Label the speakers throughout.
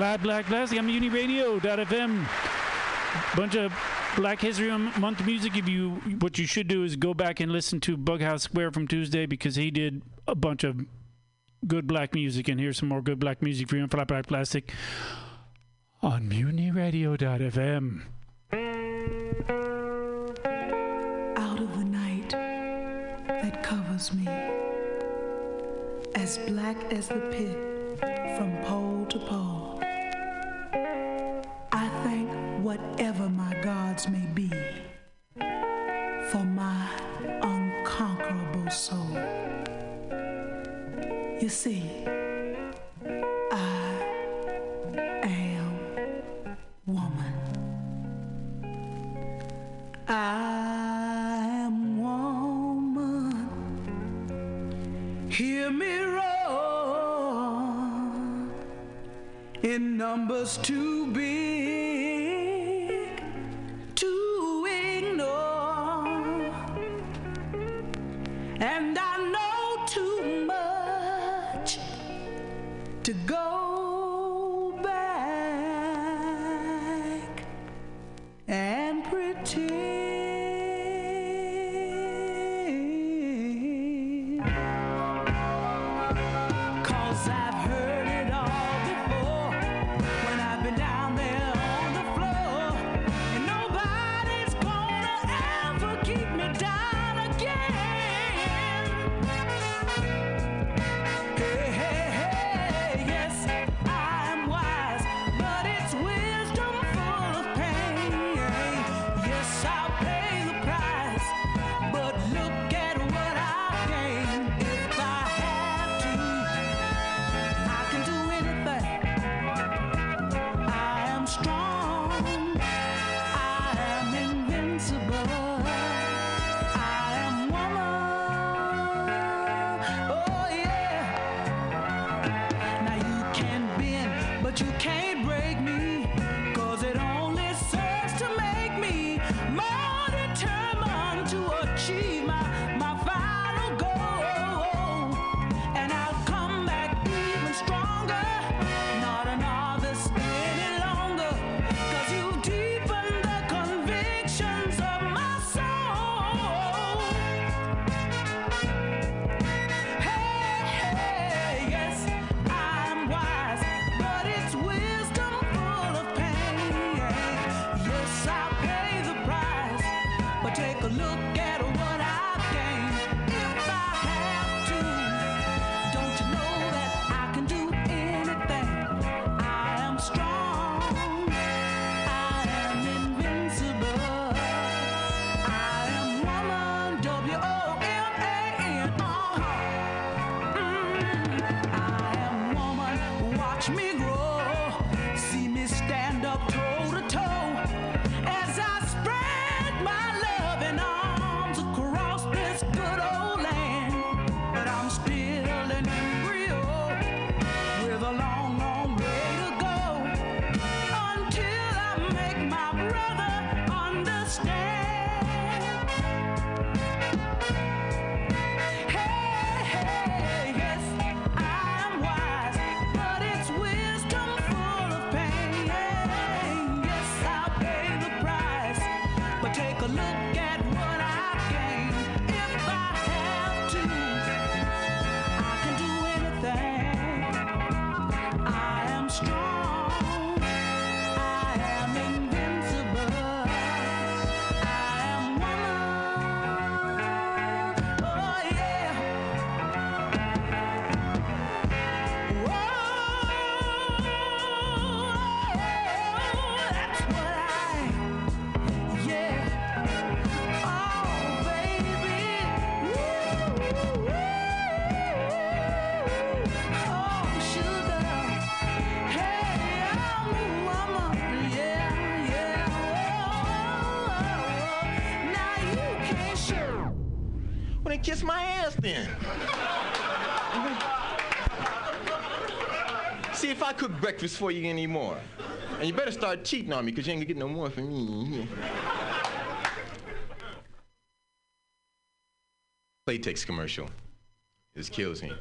Speaker 1: Flat Black Plastic. on MutinyRadio.fm. Bunch of Black History Month music. If you, what you should do is go back and listen to Bughouse Square from Tuesday because he did a bunch of good black music. And here's some more good black music for you on Flat Black Plastic on MutinyRadio.fm.
Speaker 2: Out of the night that covers me, as black as the pit from pole to pole
Speaker 3: kiss my ass then. See if I cook breakfast for you anymore. And you better start cheating on me, because you ain't gonna get no more from me. Playtex commercial. This kills me.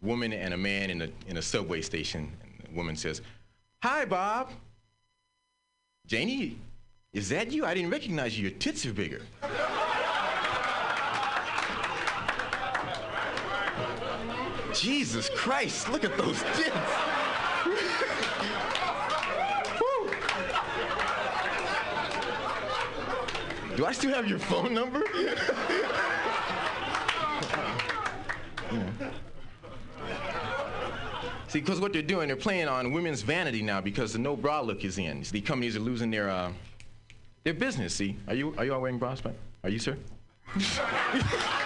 Speaker 3: Woman and a man in a, in a subway station. And the woman says, Hi, Bob. Janie, is that you? I didn't recognize you. Your tits are bigger. Jesus Christ, look at those tits. Do I still have your phone number? See, because what they're doing, they're playing on women's vanity now because the no bra look is in. The companies are losing their uh, their business. See, are you are you all wearing bras? Mike? Are you, sir?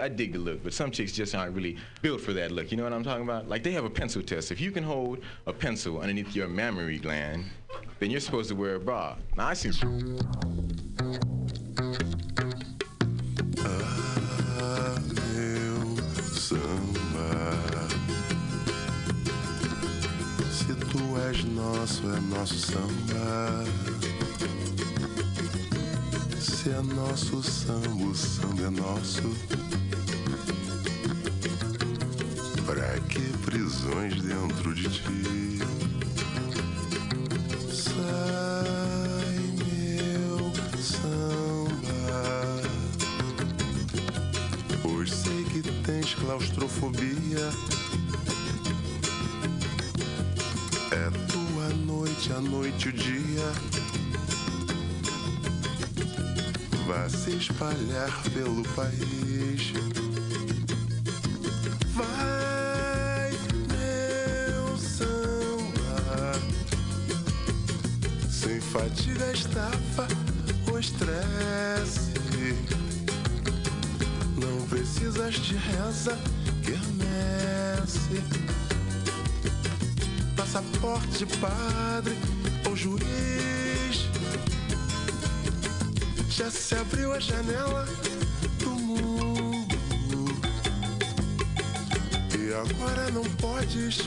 Speaker 3: I dig the look, but some chicks just aren't really built for that look. You know what I'm talking about? Like they have a pencil test. If you can hold a pencil underneath your mammary gland, then you're supposed to wear a bra. Now I see.
Speaker 4: Nosso, é nosso samba. Se é nosso samba, o samba é nosso. Prisões dentro de ti? Sai, meu samba. Pois sei que tens claustrofobia. É tua noite, a noite, o dia. Vá se espalhar pelo país. De reza, quermesse. Passaporte padre ou juiz. Já se abriu a janela do mundo. E agora não podes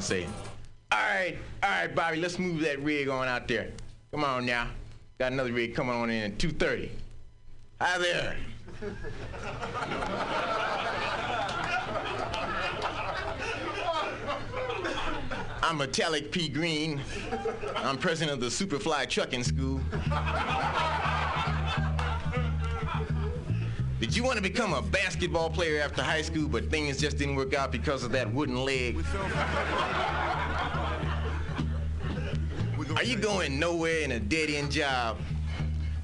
Speaker 3: and say, all right, all right, Bobby, let's move that rig on out there. Come on now. Got another rig coming on in at 2.30. Hi there. I'm Metallic P. Green. I'm president of the Superfly Trucking School. Did you want to become a basketball player after high school, but things just didn't work out because of that wooden leg? Are you going nowhere in a dead-end job?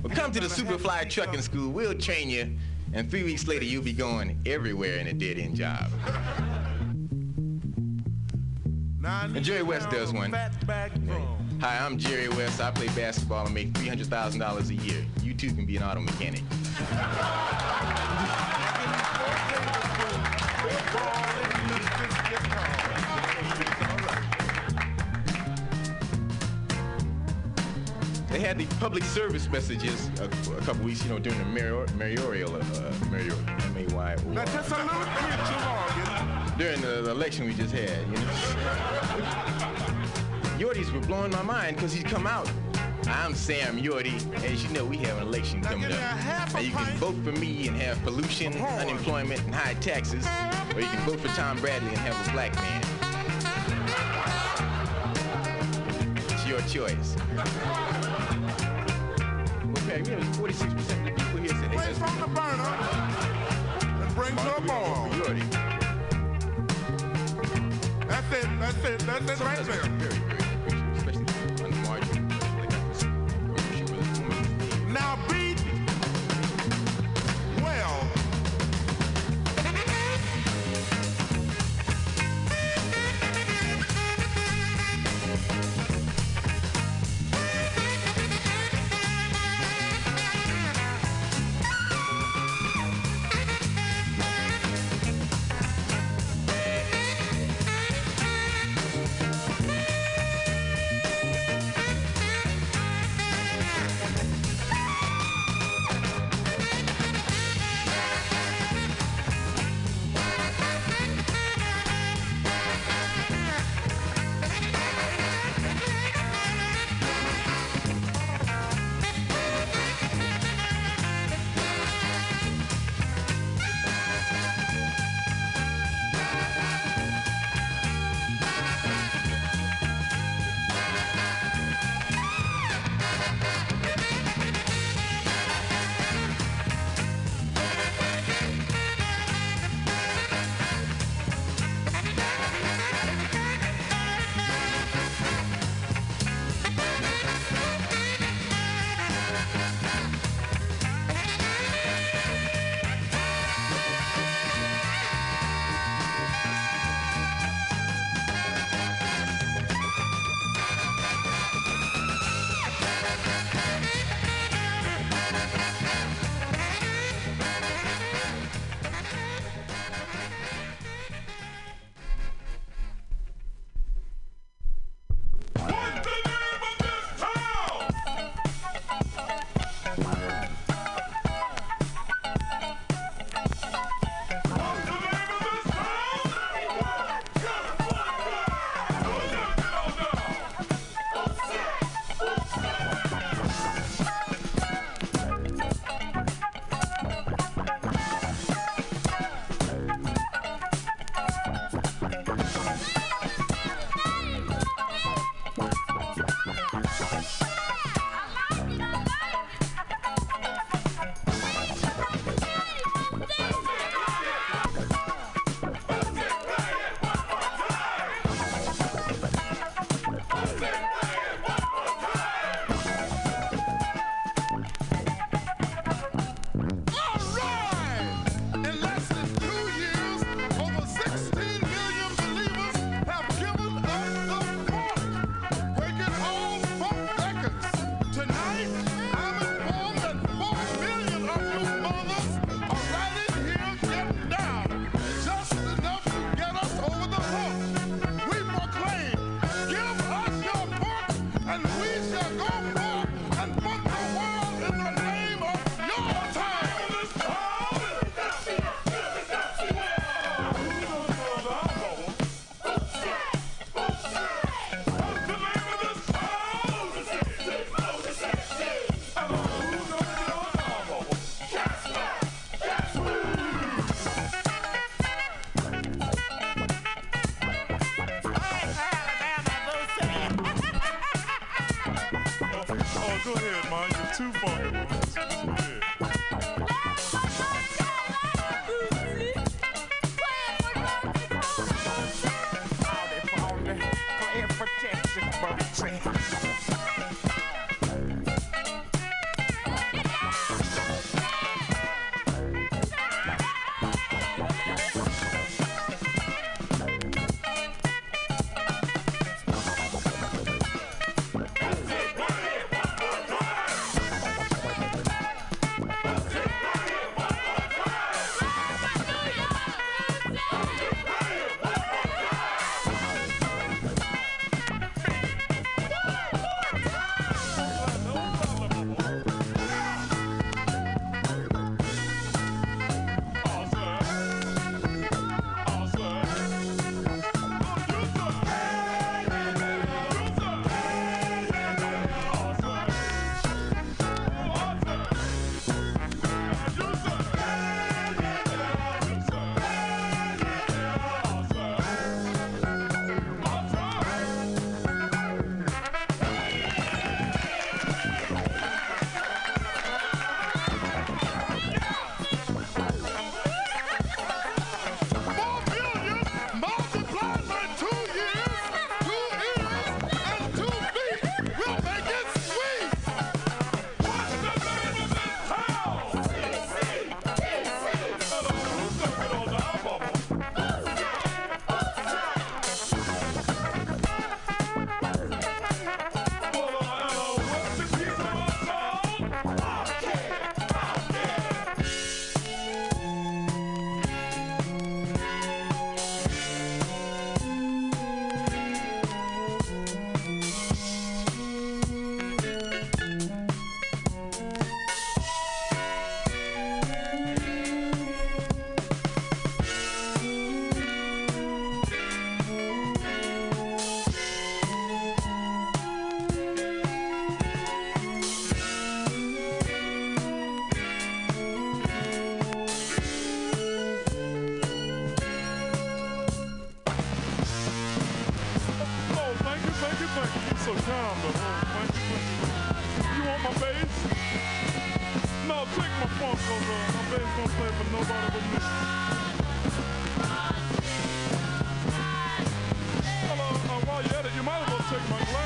Speaker 3: Well, come to the Superfly Trucking School. We'll train you, and three weeks later, you'll be going everywhere in a dead-end job. And Jerry West does one. Hi, I'm Jerry West. I play basketball and make $300,000 a year. You too can be an auto mechanic. They had the public service messages a, a couple weeks, you know, during the mayor, mayoral, uh, mayoral, M-A-Y.
Speaker 5: Now just a little bit too long.
Speaker 3: During the, the election we just had, you know. Yorty's were blowing my mind because he'd come out. I'm Sam Yorty. As you know, we have an election coming up. Now you can vote for me and have pollution, unemployment, and high taxes, or you can vote for Tom Bradley and have a black man. It's your choice. Okay, we have 46% of the people here say, hey,
Speaker 5: Place on the burner and bring to a boil. That's it. That's it. That's it right there.
Speaker 6: so down the road, punch. You want my bass? No, take my funk over. My bass don't play for nobody but me. Hello, uh, while you're at it, you might as well take my
Speaker 7: glass.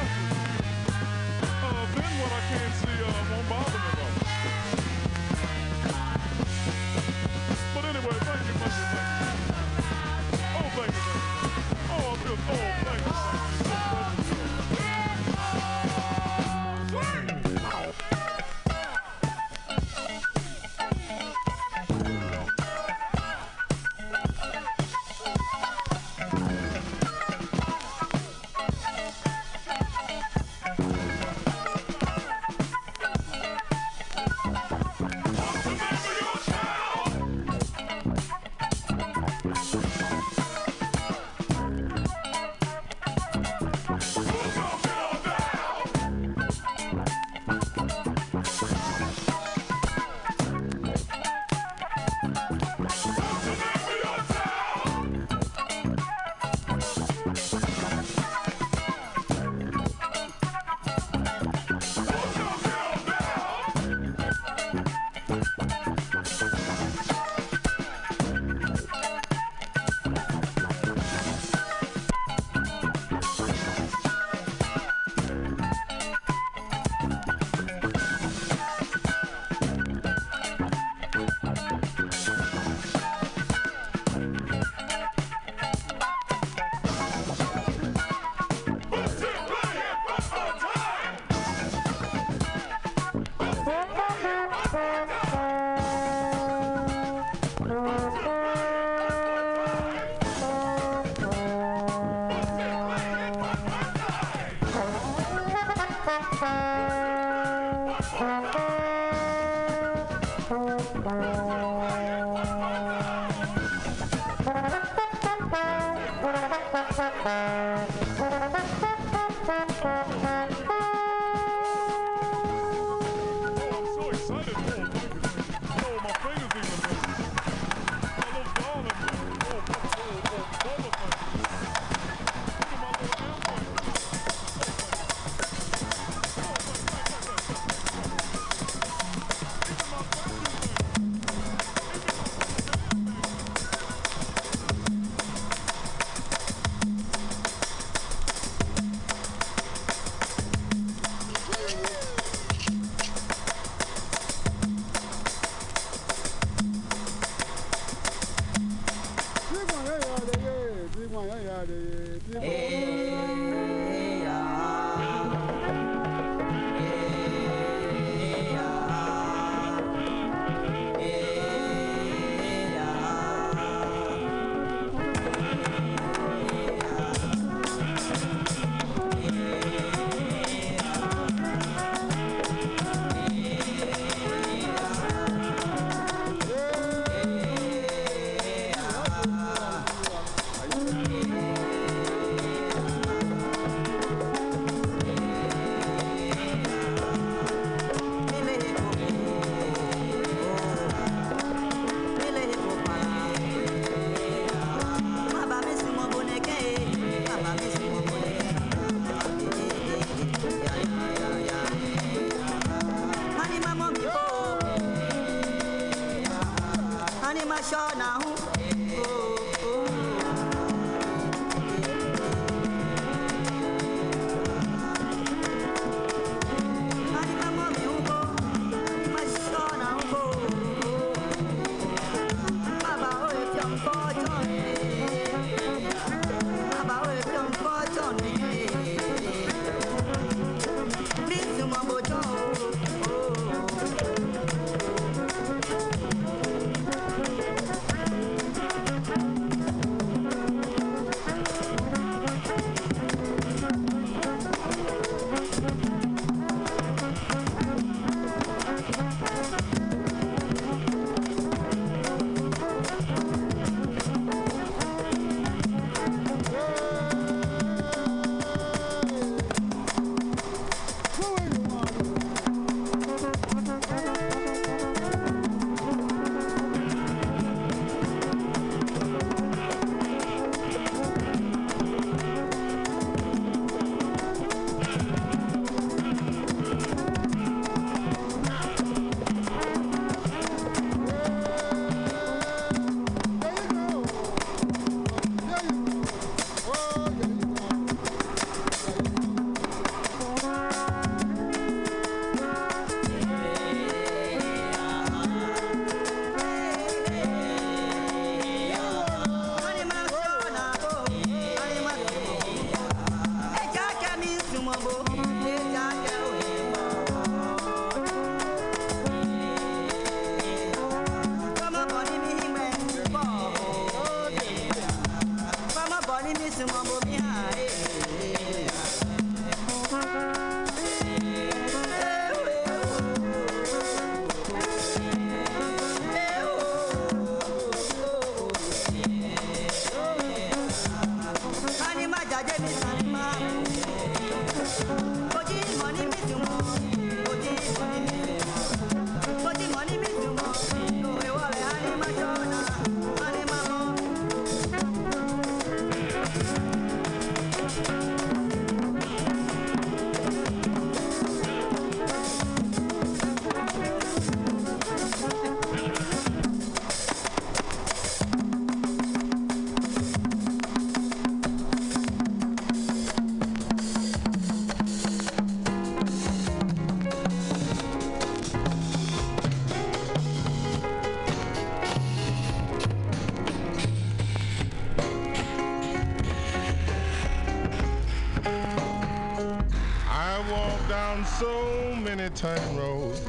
Speaker 7: Many time roads.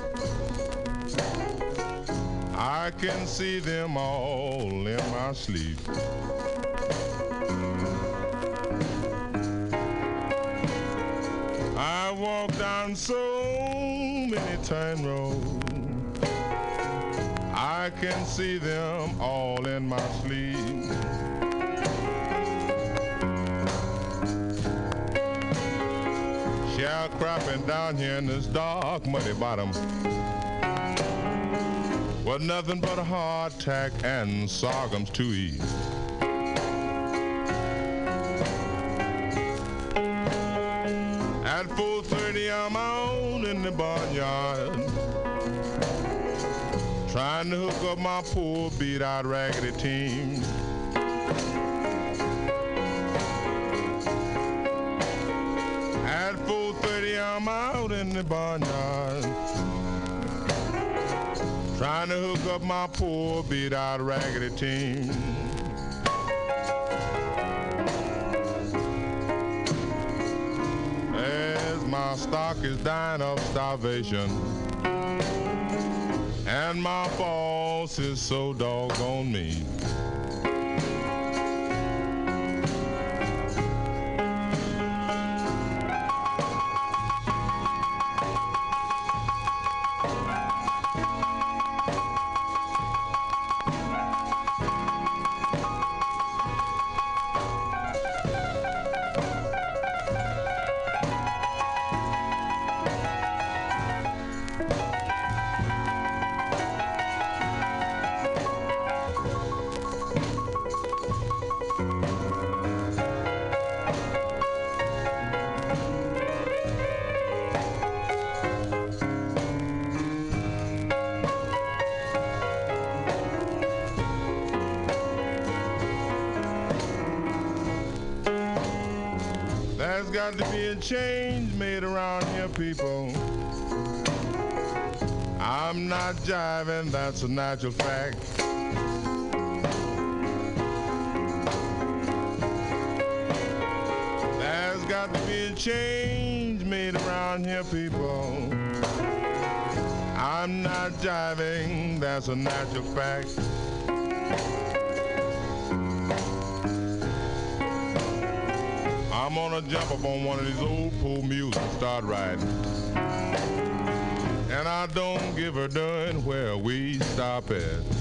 Speaker 7: I can see them all in my sleep. I walk down so many time roads. I can see them all in my sleep. Sharecropping down here in this dark, muddy bottom. Was nothing but a hardtack and sorghums to eat. At 4.30 I'm out in the barnyard Trying to hook up my poor beat out raggedy team 4.30 I'm out in the barnyard. Trying to hook up my poor beat out raggedy team. As my stock is dying of starvation And my boss is so doggone mean jiving, that's a natural fact. There's got to be a change made around here, people. I'm not jiving, that's a natural fact. I'm gonna jump up on one of these old pool and start riding. I don't give a darn where we stop at.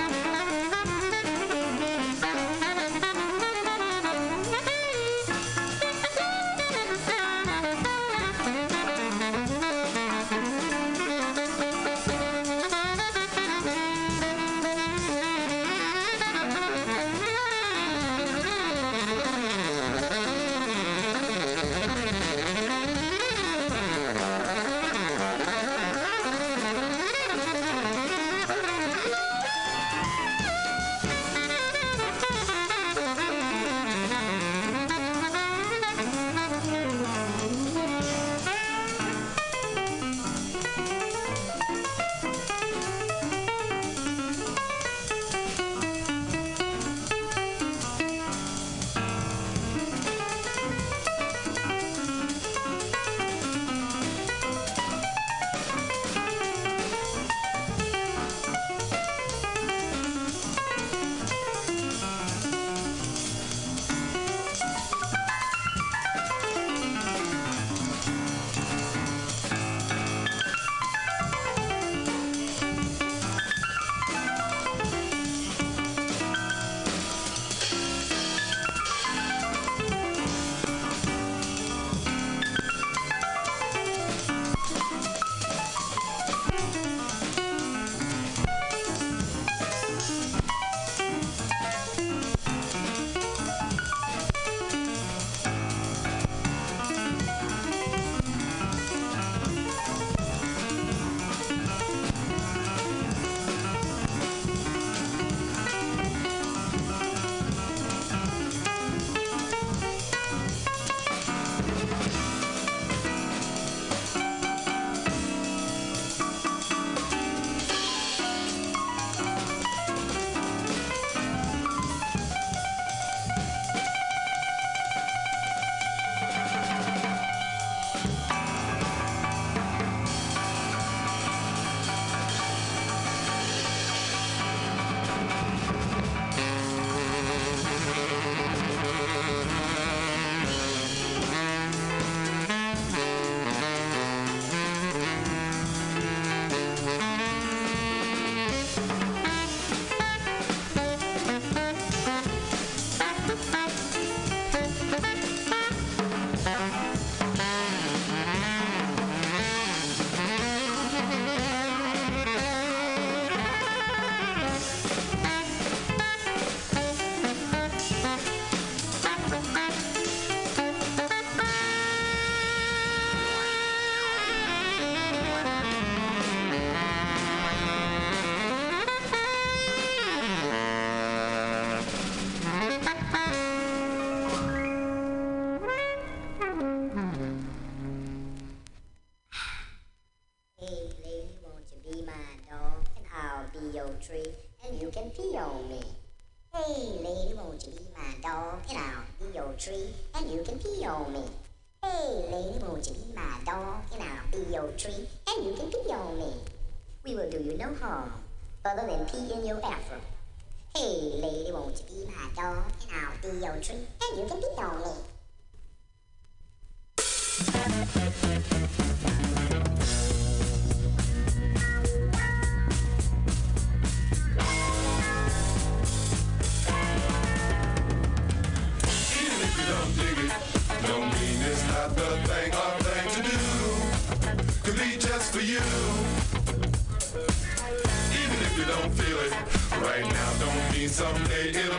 Speaker 8: you.
Speaker 9: Even if you don't feel it right now, don't mean someday it'll.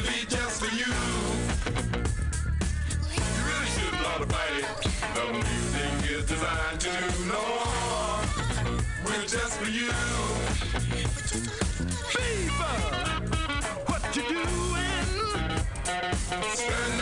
Speaker 9: could be just for you. You really should not fight it. The music is designed to do no harm. We're just for you.
Speaker 10: Fever, what you doing? Stand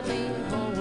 Speaker 10: burning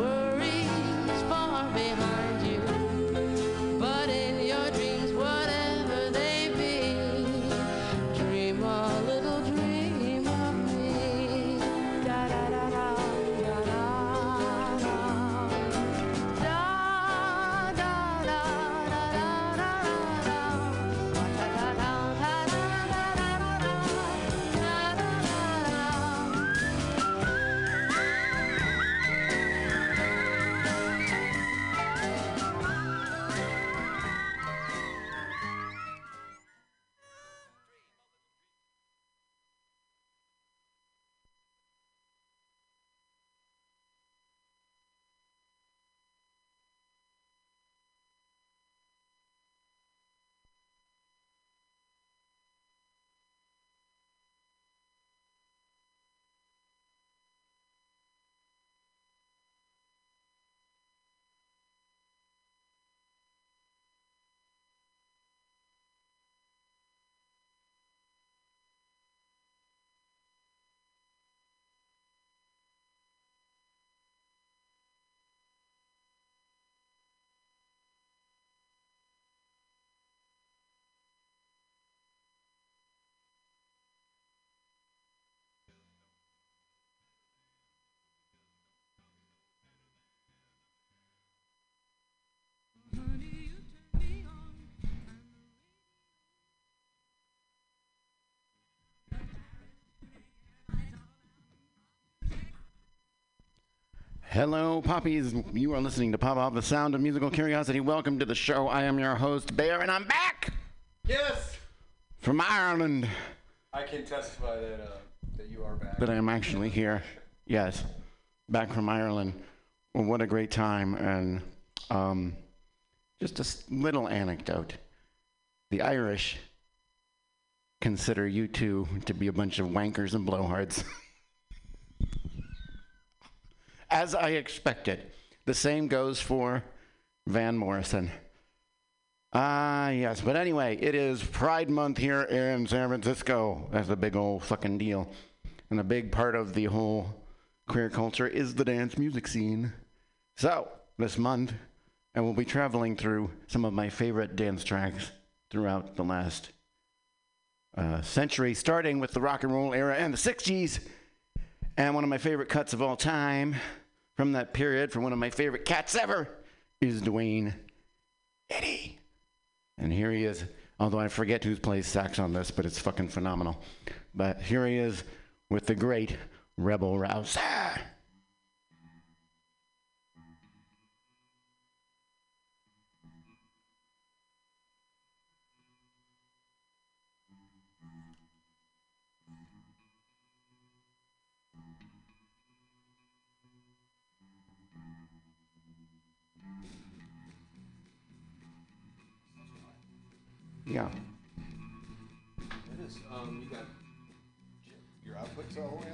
Speaker 11: Hello, poppies. You are listening to Pop Off, the sound of musical curiosity. Welcome to the show. I am your host, Bear, and I'm back
Speaker 12: Yes.
Speaker 11: from Ireland.
Speaker 12: I can testify that uh, that you are back.
Speaker 11: That I am actually here. Yes, back from Ireland. Well, what a great time. And um, just a little anecdote the Irish consider U2 to be a bunch of wankers and blowhards. As I expected. The same goes for Van Morrison. Ah, yes. But anyway, it is Pride Month here in San Francisco. That's a big old fucking deal. And a big part of the whole queer culture is the dance music scene. So, this month, I will be traveling through some of my favorite dance tracks throughout the last uh, century, starting with the rock and roll era and the 60s. And one of my favorite cuts of all time from that period, from one of my favorite cats ever, is Duane Eddy. And here he is, although I forget who plays sax on this, but it's fucking phenomenal. But here he is with the great Rebel Rouser. Yeah.
Speaker 12: It is. Um, you got your outputs all the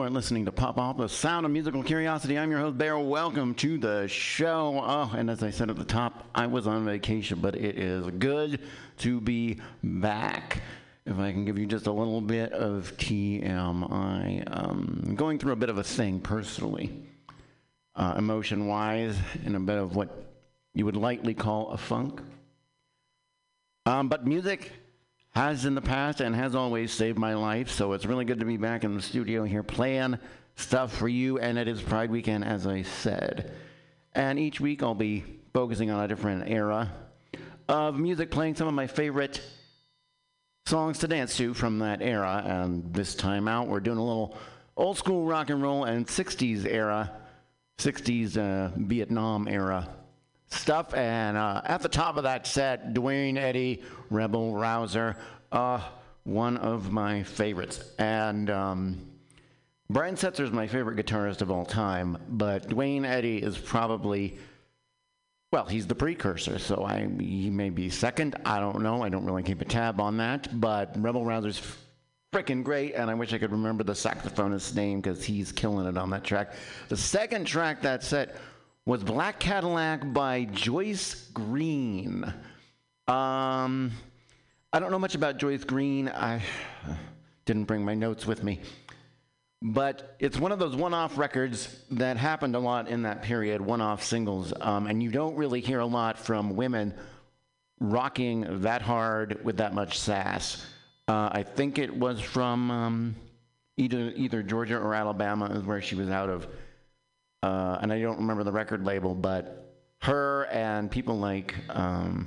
Speaker 2: Are
Speaker 11: listening to Pop Off, the sound of musical curiosity. I'm your host, Bear. Welcome to the show. Oh, and as I said at the top, I was on vacation, but it is good to be back. If I can give you just a little bit of TMI, um, going through a bit of a thing personally, uh, emotion wise, in a bit of what you would lightly call a funk. Um, but music has in the past and has always saved my life. So it's really good to be back in the studio here playing stuff for you. And it is Pride Weekend, as I said. And each week I'll be focusing on a different era of music, playing some of my favorite songs to dance to from that era. And this time out, we're doing a little old school rock and roll and 60s era, 60s uh, Vietnam era stuff. And uh, at the top of that set, Duane Eddy, Rebel Rouser, uh, one of my favorites. And um, Brian Setzer is my favorite guitarist of all time, but Duane Eddy is probably. Well, he's the precursor, so I he may be second. I don't know. I don't really keep a tab on that. But Rebel Rouser's freaking great, and I wish I could remember the saxophonist's name because he's killing it on that track. The second track that set was Black Cadillac by Joyce Green. Um, I don't know much about Joyce Green. I didn't bring my notes with me. But it's one of those one off records that happened a lot in that period, one off singles. Um, and you don't really hear a lot from women rocking that hard with that much sass. Uh, I think it was from um, either, either Georgia or Alabama, is where she was out of. Uh, and I don't remember the record label, but her and people like, um,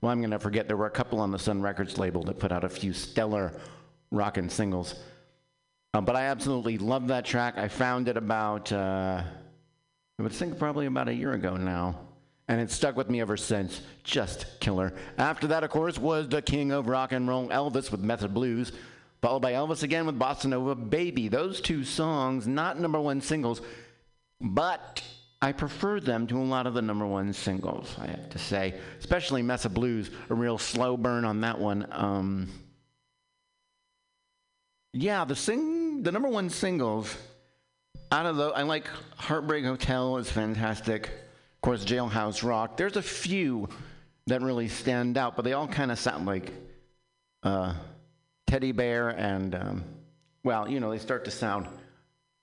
Speaker 11: well, I'm going to forget, there were a couple on the Sun Records label that put out a few stellar rockin' singles. Um, but I absolutely love that track. I found it about, uh, I would think probably about a year ago now. And it's stuck with me ever since. Just killer. After that, of course, was the king of rock and roll, Elvis with Mess of Blues, followed by Elvis again with Bossa Nova Baby. Those two songs, not number one singles, but I prefer them to a lot of the number one singles, I have to say. Especially Mess of Blues, a real slow burn on that one. Um, yeah, the sing the number one singles out of the I like Heartbreak Hotel is fantastic. Of course, Jailhouse Rock. There's a few that really stand out, but they all kind of sound like uh, Teddy Bear and um, well, you know, they start to sound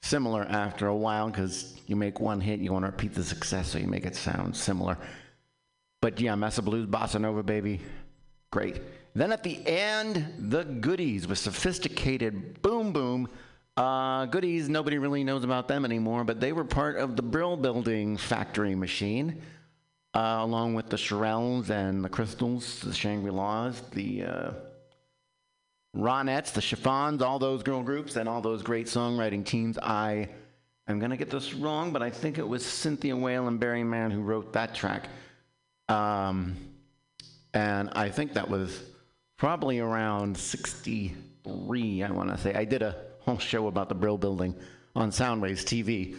Speaker 11: similar after a while because you make one hit, you want to repeat the success, so you make it sound similar. But yeah, Mess of Blues, Bossa Nova, baby, great. Then at the end, the goodies with sophisticated boom boom. Uh, goodies, nobody really knows about them anymore, but they were part of the Brill Building factory machine, uh, along with the Shirelles and the Crystals, the Shangri La's, the uh, Ronettes, the Chiffons, all those girl groups, and all those great songwriting teams. I am going to get this wrong, but I think it was Cynthia Weil and Barry Mann who wrote that track. Um, and I think that was probably around 63, I want to say. I did a whole show about the Brill Building on Soundwaves TV,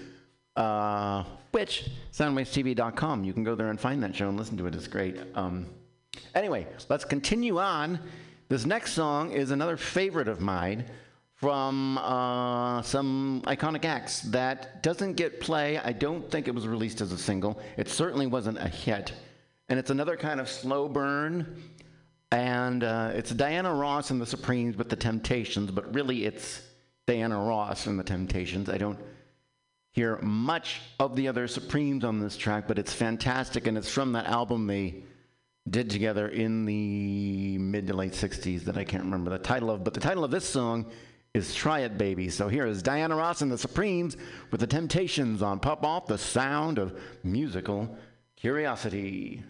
Speaker 11: uh, which, soundwavestv.com, you can go there and find that show and listen to it. It's great. Um, anyway, let's continue on. This next song is another favorite of mine from uh, some iconic acts that doesn't get play. I don't think it was released as a single. It certainly wasn't a hit. And it's another kind of slow burn. And uh, it's Diana Ross and the Supremes with the Temptations, but really it's Diana Ross and the Temptations. I don't hear much of the other Supremes on this track, but it's fantastic, and it's from that album they did together in the mid to late 60s that I can't remember the title of. But the title of this song is Try It Baby. So here is Diana Ross and the Supremes with the Temptations on Pop Off, the sound of musical curiosity.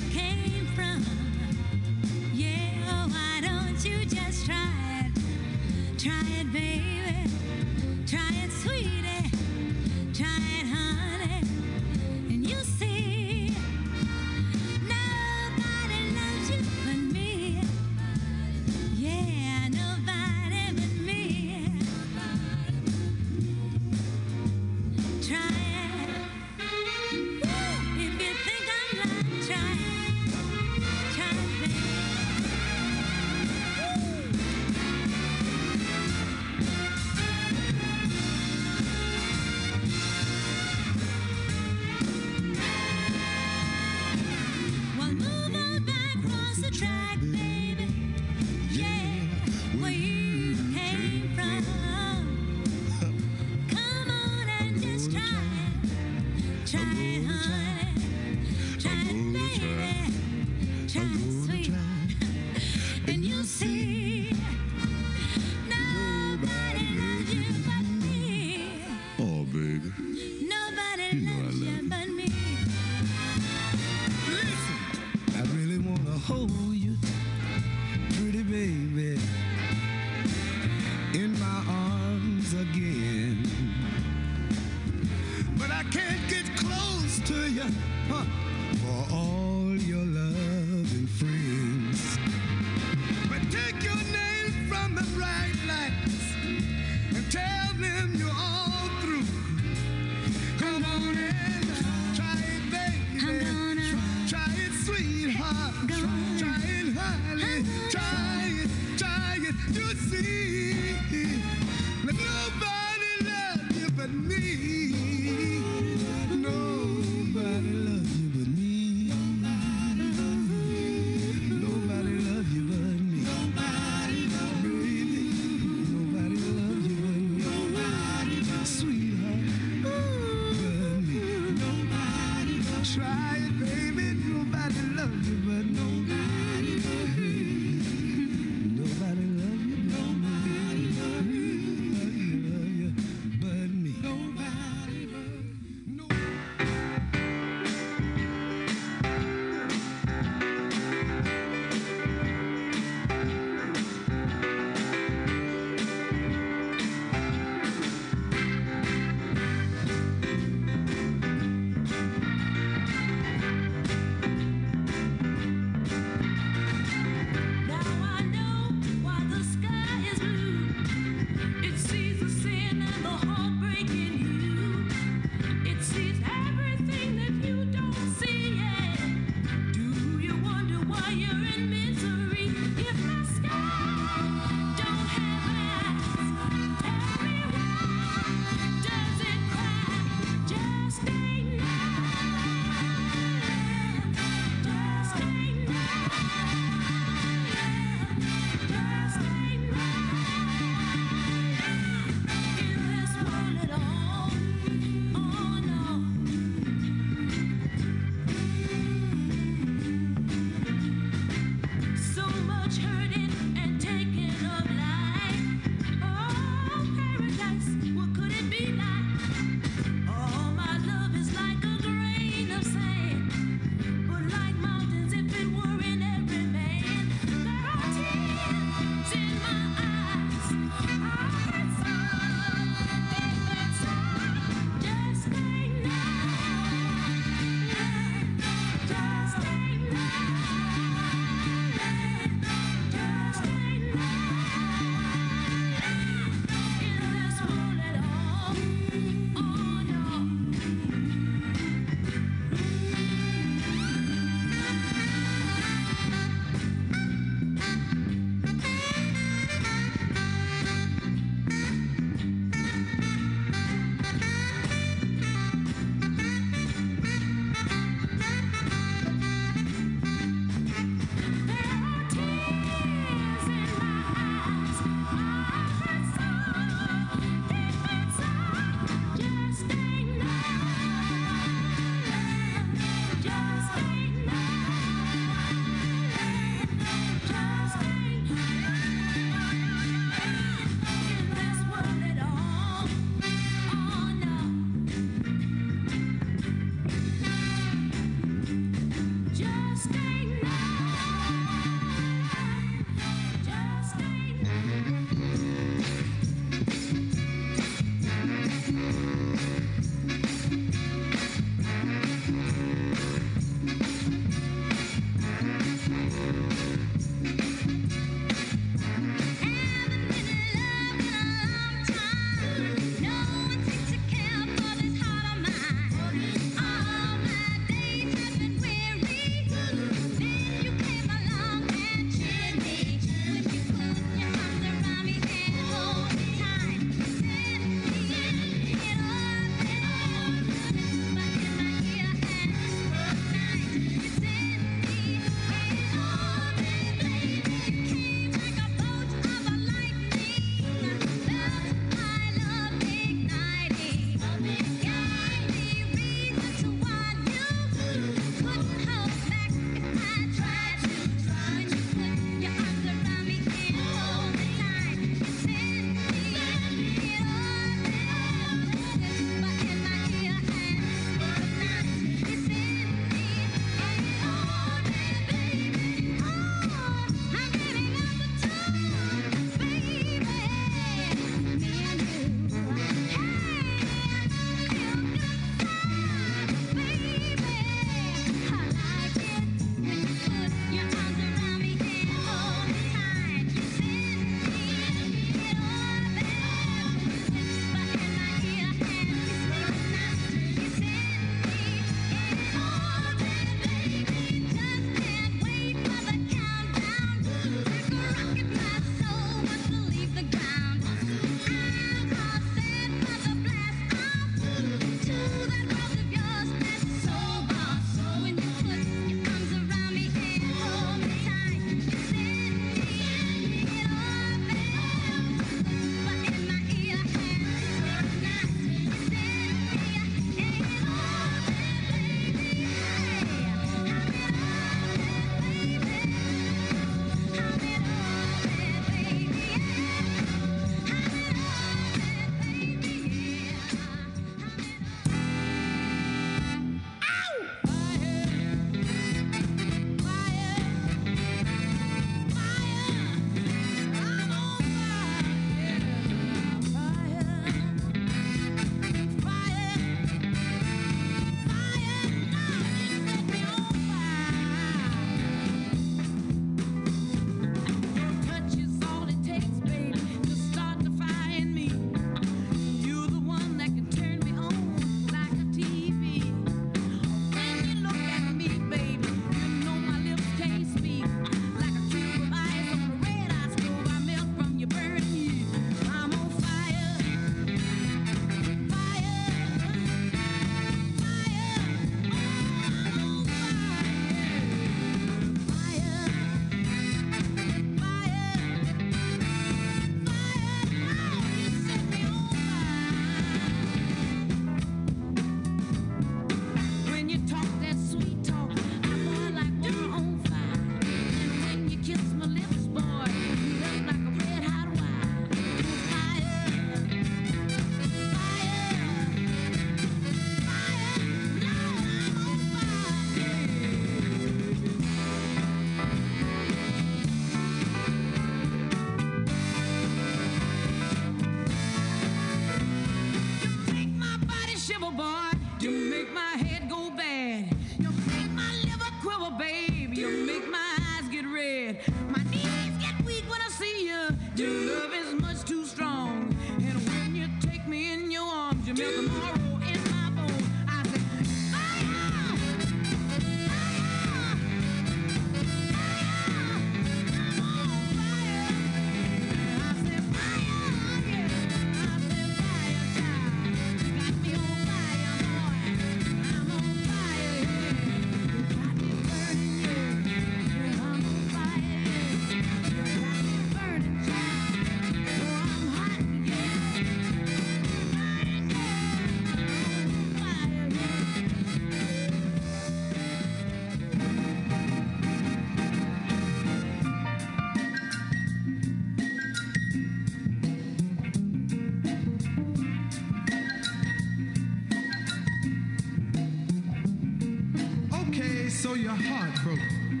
Speaker 13: So
Speaker 5: you're heartbroken.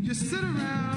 Speaker 5: You sit around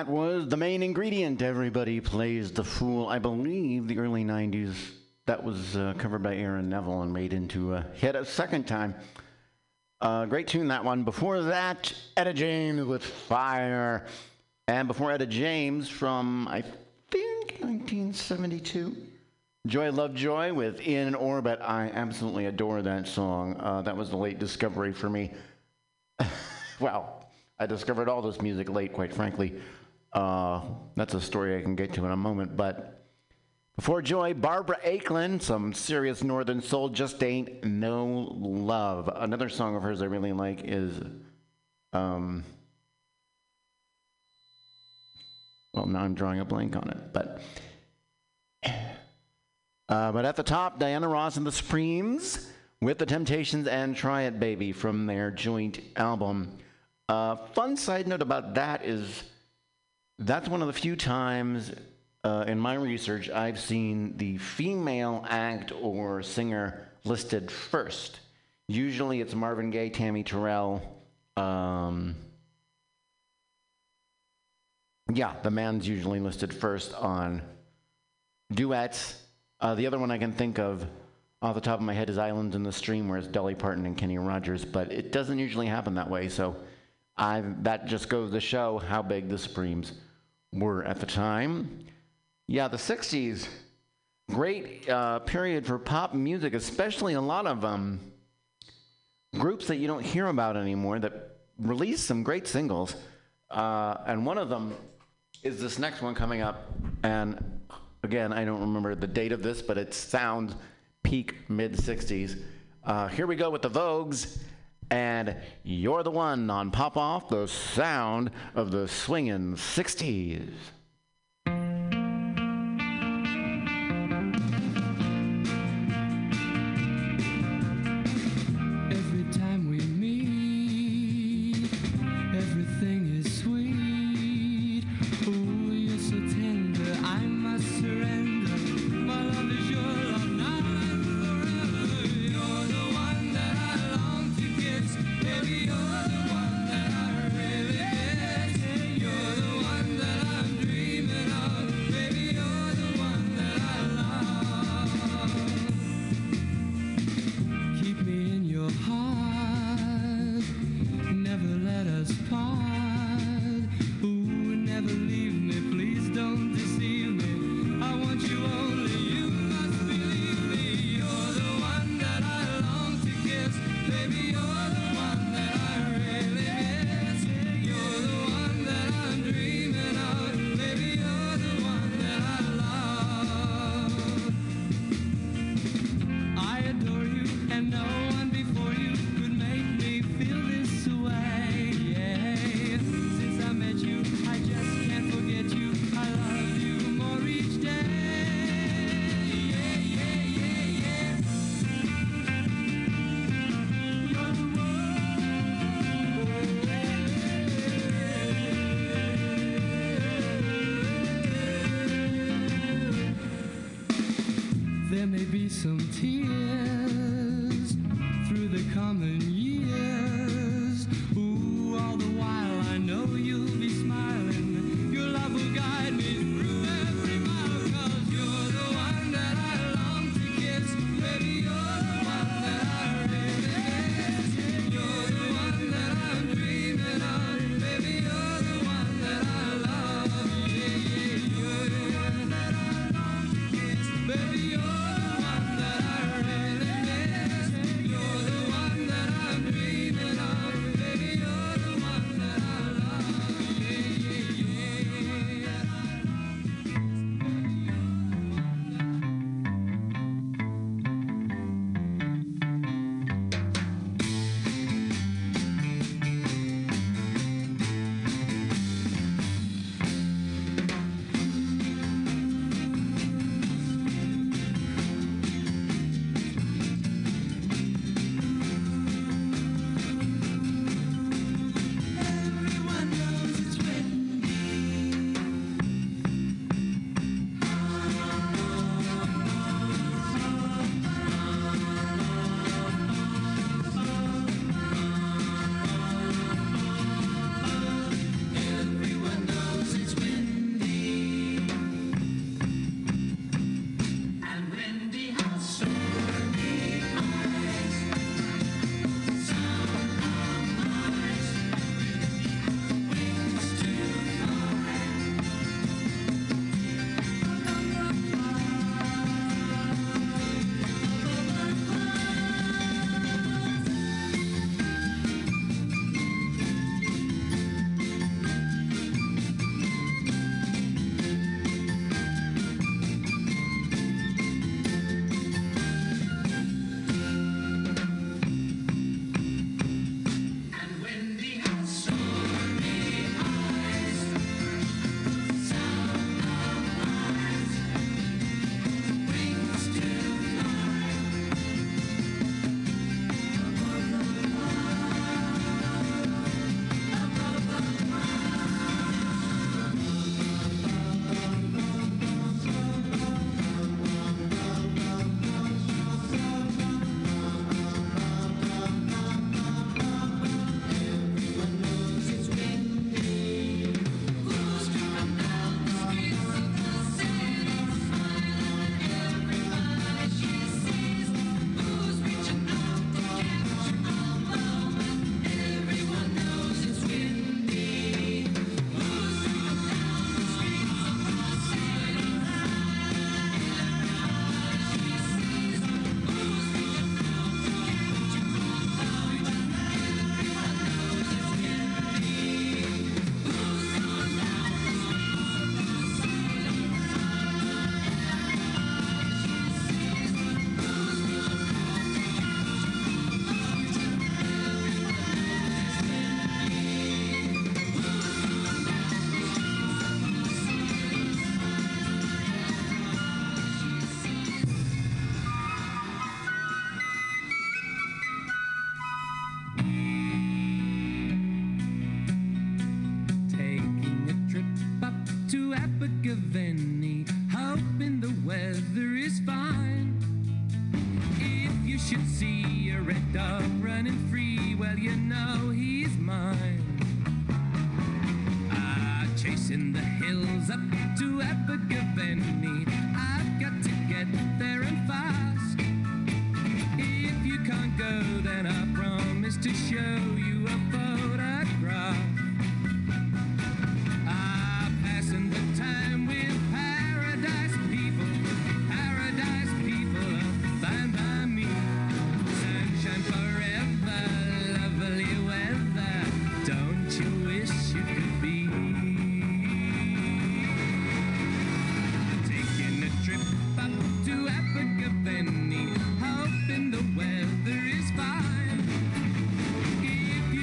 Speaker 5: That
Speaker 11: was the main ingredient. Everybody plays the fool. I believe the early 90s. That was uh, covered by Aaron Neville and made into a hit a second time. Uh, great tune, that one. Before that, Etta James with Fire. And before Etta James from, I think, 1972. Joy Lovejoy with In Orbit. I absolutely adore that song. Uh, that was the late discovery for me. well, I discovered all this music late, quite frankly. Uh, that's a story I can get to in a moment. But before Joy, Barbara Acklin, some serious Northern Soul, Just Ain't No Love. Another song of hers I really like is, um, well, now I'm drawing a blank on it. But, uh, but at the top, Diana Ross and the Supremes
Speaker 14: with the Temptations and Try It Baby from their joint album. Uh, fun side note about that is that's one of the few times uh, in my research I've seen the female act or singer listed first. Usually it's Marvin Gaye, Tammi Terrell. Um, yeah, the man's usually listed first on duets. Uh, the other one I can think of off the top of my head is Islands in the Stream, where it's Dolly Parton and Kenny Rogers, but it doesn't usually happen that way. So I, that just goes to show how big the Supremes were at the time. Yeah, the 60s, great uh, period for pop music, especially a lot of um, groups that you don't hear about anymore that released some great singles. Uh, and one of them is this next one coming up. And again, I don't remember the date of this, but it sounds peak mid 60s. Uh, here we go with the Vogues. And you're the one on Pop Off, the sound of the swinging 60s.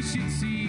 Speaker 15: Should see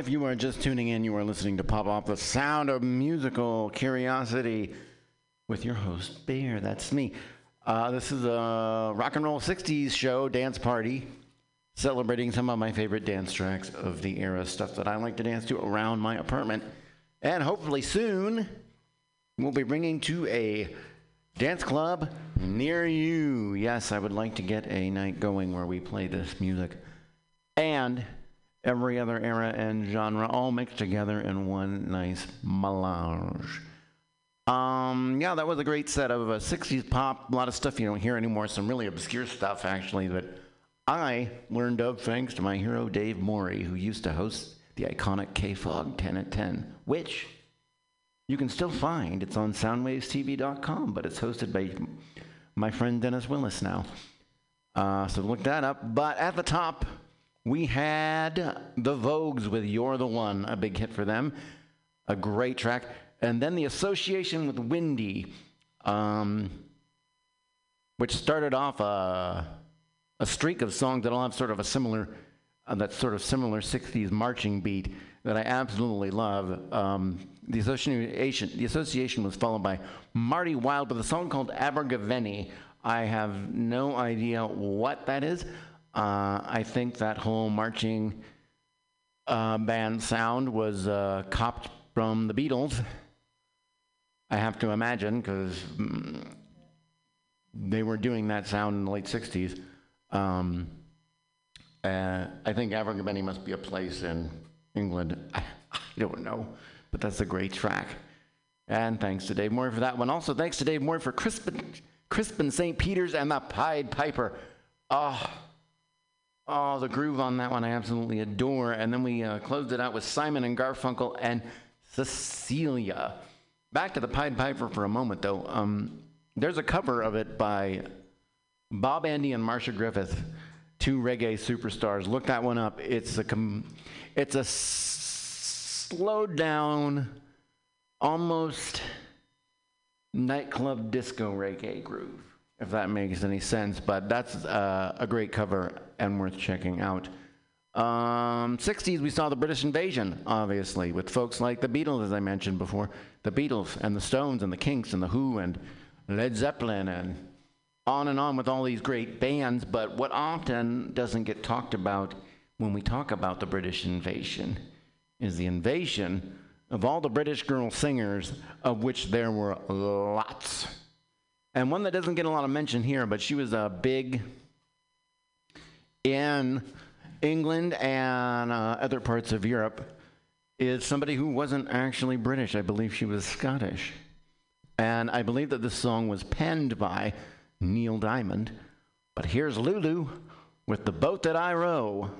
Speaker 15: If you
Speaker 5: are
Speaker 11: just tuning in, you are listening to Pop Off the Sound of Musical Curiosity with your host, Bear. That's me. Uh, this is a rock and roll 60s show, dance party, celebrating some of my favorite dance tracks of the era, stuff that I like to dance to around my apartment. And hopefully soon, we'll be bringing to a dance club near you. Yes, I would like to get a night going where we play this music. And every other era and genre all mixed together in one nice melange. Um, yeah, that was a great set of uh, 60s pop, a lot of stuff you don't hear anymore, some really obscure stuff actually that I learned of thanks to my hero Dave Morey, who used to host the iconic K-Fog 10 at 10, which you can still find. It's on soundwavestv.com, but it's hosted by my friend Dennis Willis now. Uh, so look that up. But at the top, we had the Vogues with You're the One, a big hit for them, a great track. And then the association with Windy, um, which started off a, a streak of songs that all have sort of a similar, uh, that sort of similar 60s marching beat that I absolutely love. Um, the association, the association was followed by Marty Wilde with a song called Abergavenny. I have no idea what that is. Uh, I think that whole marching uh, band sound was uh, copped from the Beatles. I have to imagine because mm, they were doing that sound in the late 60s. Um, uh, I think Abergavenny must be a place in England. I, I don't know, but that's a great track. And thanks to Dave Moore for that one. Also, thanks to Dave Moore for Crispian, Crispian St. Peters and the Pied Piper. Oh, oh, the groove on that one I absolutely adore. And then we uh, closed it out with Simon and Garfunkel and Cecilia. Back to the Pied Piper for a moment, though. Um, there's a cover of it by Bob Andy and Marcia Griffith, two reggae superstars. Look that one up. It's a com- it's a s- slowed down, almost nightclub disco reggae groove, if that makes any sense. But that's uh, a great cover and worth checking out. Um, 60s, we saw the British invasion, obviously, with folks like the Beatles, as I mentioned before. The Beatles and the Stones and the Kinks and the Who and Led Zeppelin and on and on with all these great bands. But what often doesn't get talked about when we talk about the British invasion is the invasion of all the British girl singers, of which there were lots. And one that doesn't get a lot of mention here, but she was a big in England and uh, other parts of Europe, is somebody who wasn't actually British. I believe she was Scottish. And I believe that this song was penned by Neil Diamond. But here's Lulu with The Boat That I Row.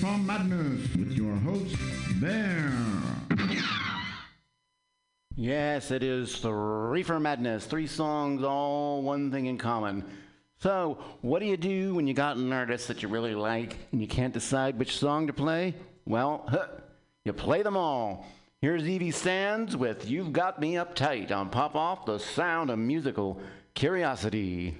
Speaker 11: from Madness with your host, Bear.
Speaker 16: Yes, it is three Reefer Madness. Three songs, all one thing in common. So, what do you do when you got an artist that you really like and you can't decide which song to play? Well, huh, you play them all. Here's Evie Sands with You've Got Me Uptight on Pop Off the Sound of Musical Curiosity.